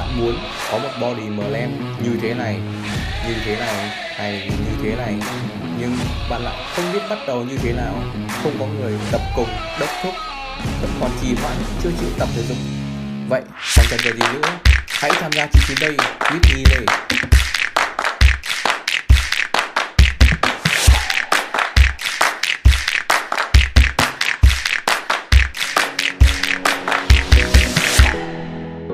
bạn muốn có một body MLM như thế này, như thế này, hay như thế này. Nhưng bạn lại không biết bắt đầu như thế nào. Không có người tập cùng, đốc thúc vẫn còn trì hoãn chưa chịu tập thể dục. Vậy còn chờ gì nữa. Hãy tham gia chương trình đây, with me đây.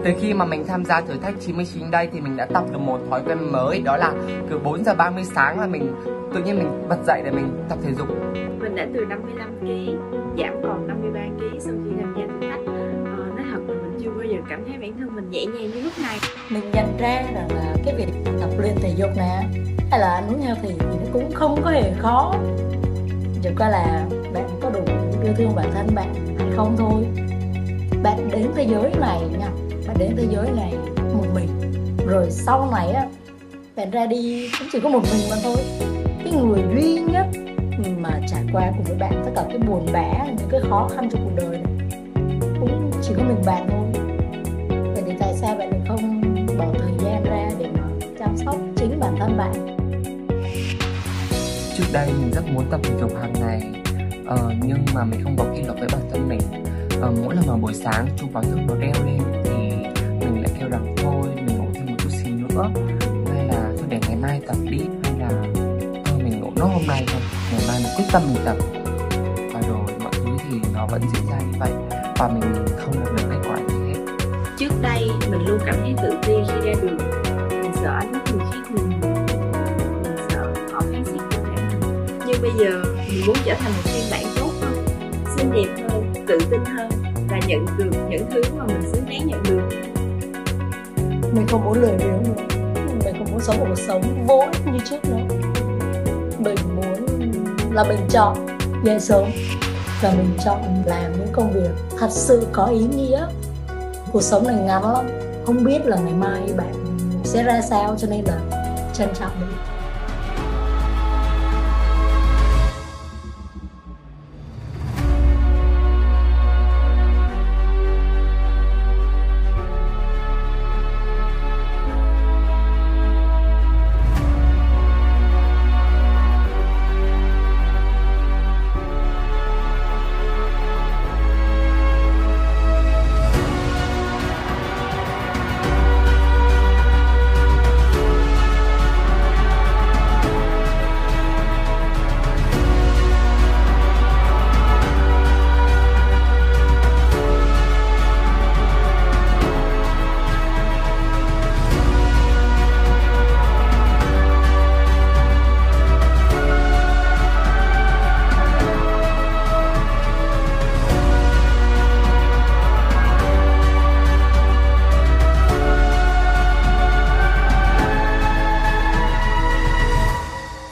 Từ khi mà mình tham gia thử thách 99 đây thì mình đã tập được một thói quen mới đó là cứ 4 giờ 30 sáng là mình tự nhiên mình bật dậy để mình tập thể dục. Mình đã từ 55 kg giảm còn 53 kg sau khi tham gia thử thách. Ờ, nói thật là mình chưa bao giờ cảm thấy bản thân mình nhẹ nhàng như lúc này. mình nhận ra rằng là cái việc tập luyện thể dục nè hay là ăn uống healthy thì nó cũng không có hề khó chỉ qua là bạn có đủ yêu thương bản thân bạn hay không thôi bạn đến thế giới này nha bạn đến thế giới này một mình. Rồi sau này á bạn ra đi cũng chỉ có một mình mà thôi. Cái người duy nhất mà trải qua cùng với bạn tất cả cái buồn bã những cái khó khăn trong cuộc đời này cũng chỉ có mình bạn thôi. Vậy thì tại sao bạn lại không bỏ thời gian ra để mà chăm sóc chính bản thân bạn? Trước đây mình rất muốn tập thể dục hàng ngày ờ, nhưng mà mình không có kỷ luật với bản thân mình. Ờ, mỗi lần vào buổi sáng chuông báo thức nó reo lên. Nữa hay là thôi để ngày mai tập đi hay là thôi mình ngủ nốt hôm nay thôi ngày mai mình quyết tâm mình tập và rồi mọi thứ thì nó vẫn diễn ra như vậy và mình không đạt được kết quả gì hết Trước đây mình luôn cảm thấy tự ti khi ra đường. Mình sợ ánh mắt người khác nhìn mình. Mình sợ họ phán xét cơ thể mình. Nhưng bây giờ mình muốn trở thành một phiên bản tốt hơn, xinh đẹp hơn, tự tin hơn và nhận được những thứ mà mình xứng đáng nhận được mình không muốn lười biếng nữa. Mình không muốn sống một cuộc sống vô ích như trước nữa. Mình muốn là mình chọn dậy sớm và mình chọn làm những công việc thật sự có ý nghĩa. Cuộc sống này ngắn lắm. Không biết là ngày mai bạn sẽ ra sao, cho nên là trân trọng đi.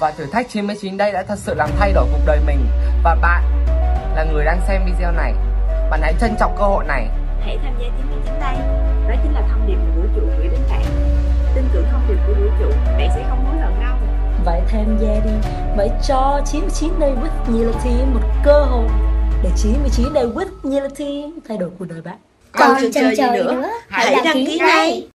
Và thử thách 99 đây đã thật sự làm thay đổi cuộc đời mình và bạn là người đang xem video này bạn hãy trân trọng cơ hội này Hãy tham gia 99 đây. Đó chính là thông điệp của vũ trụ gửi đến bạn. Tin tưởng thông điệp của vũ trụ, bạn sẽ không hối hận đâu. vậy tham gia đi vậy cho 99 day with Nility một cơ hội để 99 day with Nility thay đổi cuộc đời bạn Còn chần chờ gì nữa? Hãy đăng ký ngay.